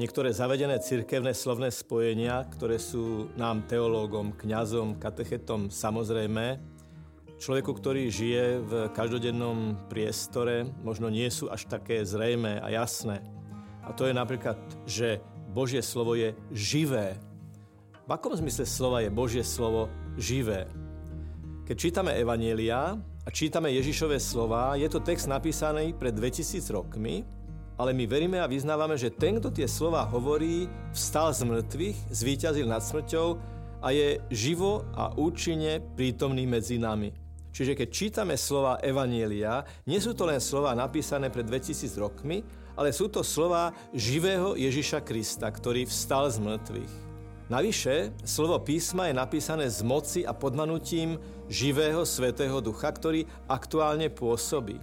Niektoré zavedené cirkevné slovné spojenia, ktoré sú nám teológom, kňazom, katechetom samozrejme, človeku, ktorý žije v každodennom priestore, možno nie sú až také zrejmé a jasné. A to je napríklad, že Božie slovo je živé. V akom zmysle slova je Božie slovo živé? Keď čítame Evanielia a čítame Ježišové slova, je to text napísaný pred 2000 rokmi, ale my veríme a vyznávame, že ten, kto tie slova hovorí, vstal z mŕtvych, zvíťazil nad smrťou a je živo a účinne prítomný medzi nami. Čiže keď čítame slova Evanielia, nie sú to len slova napísané pred 2000 rokmi, ale sú to slova živého Ježiša Krista, ktorý vstal z mŕtvych. Navyše, slovo písma je napísané z moci a podmanutím živého Svetého Ducha, ktorý aktuálne pôsobí.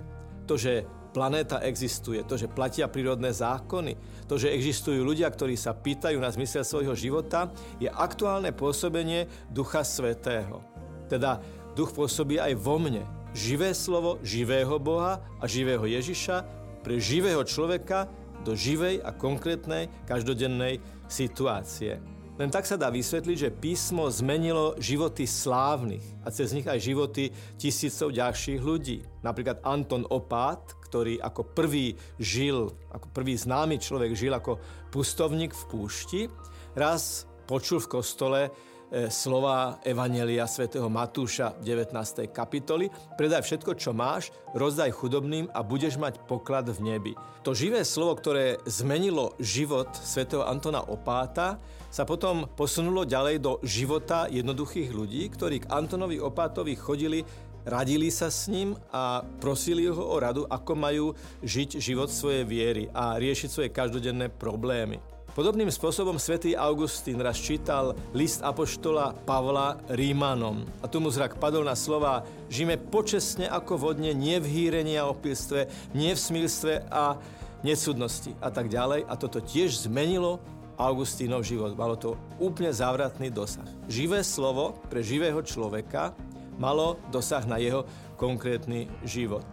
To, že planéta existuje, to, že platia prírodné zákony, to, že existujú ľudia, ktorí sa pýtajú na zmysel svojho života, je aktuálne pôsobenie Ducha Svetého. Teda duch pôsobí aj vo mne. Živé slovo živého Boha a živého Ježiša pre živého človeka do živej a konkrétnej každodennej situácie. Len tak sa dá vysvetliť, že písmo zmenilo životy slávnych a cez nich aj životy tisícov ďalších ľudí. Napríklad Anton Opát, ktorý ako prvý žil, ako prvý známy človek žil ako pustovník v púšti, raz počul v kostole E, slova Evanelia svätého Matúša 19. kapitoly. Predaj všetko, čo máš, rozdaj chudobným a budeš mať poklad v nebi. To živé slovo, ktoré zmenilo život svätého Antona Opáta, sa potom posunulo ďalej do života jednoduchých ľudí, ktorí k Antonovi Opátovi chodili radili sa s ním a prosili ho o radu, ako majú žiť život svojej viery a riešiť svoje každodenné problémy. Podobným spôsobom svätý Augustín raz čítal list apoštola Pavla Rímanom a tu mu zrak padol na slova žime počesne ako vodne, nie v hýrení a opilstve, nie v smilstve a nesudnosti a tak ďalej. A toto tiež zmenilo Augustínov život. Malo to úplne závratný dosah. Živé slovo pre živého človeka malo dosah na jeho konkrétny život.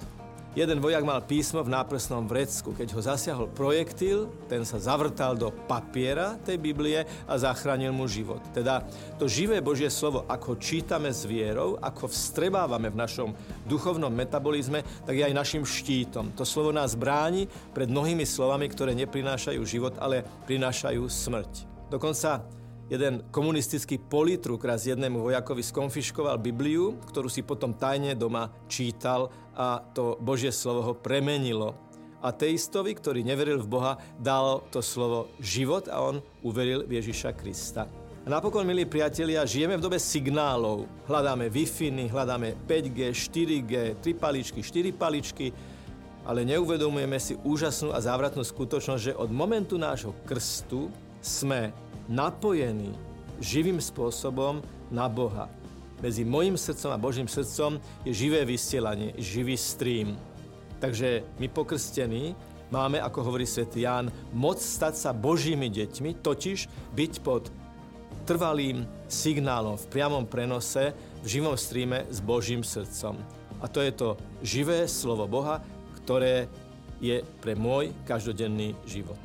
Jeden vojak mal písmo v náprsnom vrecku. Keď ho zasiahol projektil, ten sa zavrtal do papiera tej Biblie a zachránil mu život. Teda to živé Božie slovo, ako čítame s vierou, ako vstrebávame v našom duchovnom metabolizme, tak je aj našim štítom. To slovo nás bráni pred mnohými slovami, ktoré neprinášajú život, ale prinášajú smrť. Dokonca Jeden komunistický politruk raz jednému vojakovi skonfiškoval Bibliu, ktorú si potom tajne doma čítal a to Božie slovo ho premenilo. Ateistovi, ktorý neveril v Boha, dal to slovo život a on uveril v Ježiša Krista. A napokon, milí priatelia, žijeme v dobe signálov. Hľadáme Wi-Fi, hľadáme 5G, 4G, 3 paličky, 4 paličky, ale neuvedomujeme si úžasnú a závratnú skutočnosť, že od momentu nášho krstu sme napojený živým spôsobom na Boha. Medzi mojim srdcom a Božím srdcom je živé vysielanie, živý stream. Takže my pokrstení máme, ako hovorí svätý Ján, moc stať sa Božími deťmi, totiž byť pod trvalým signálom v priamom prenose v živom streame s Božím srdcom. A to je to živé slovo Boha, ktoré je pre môj každodenný život.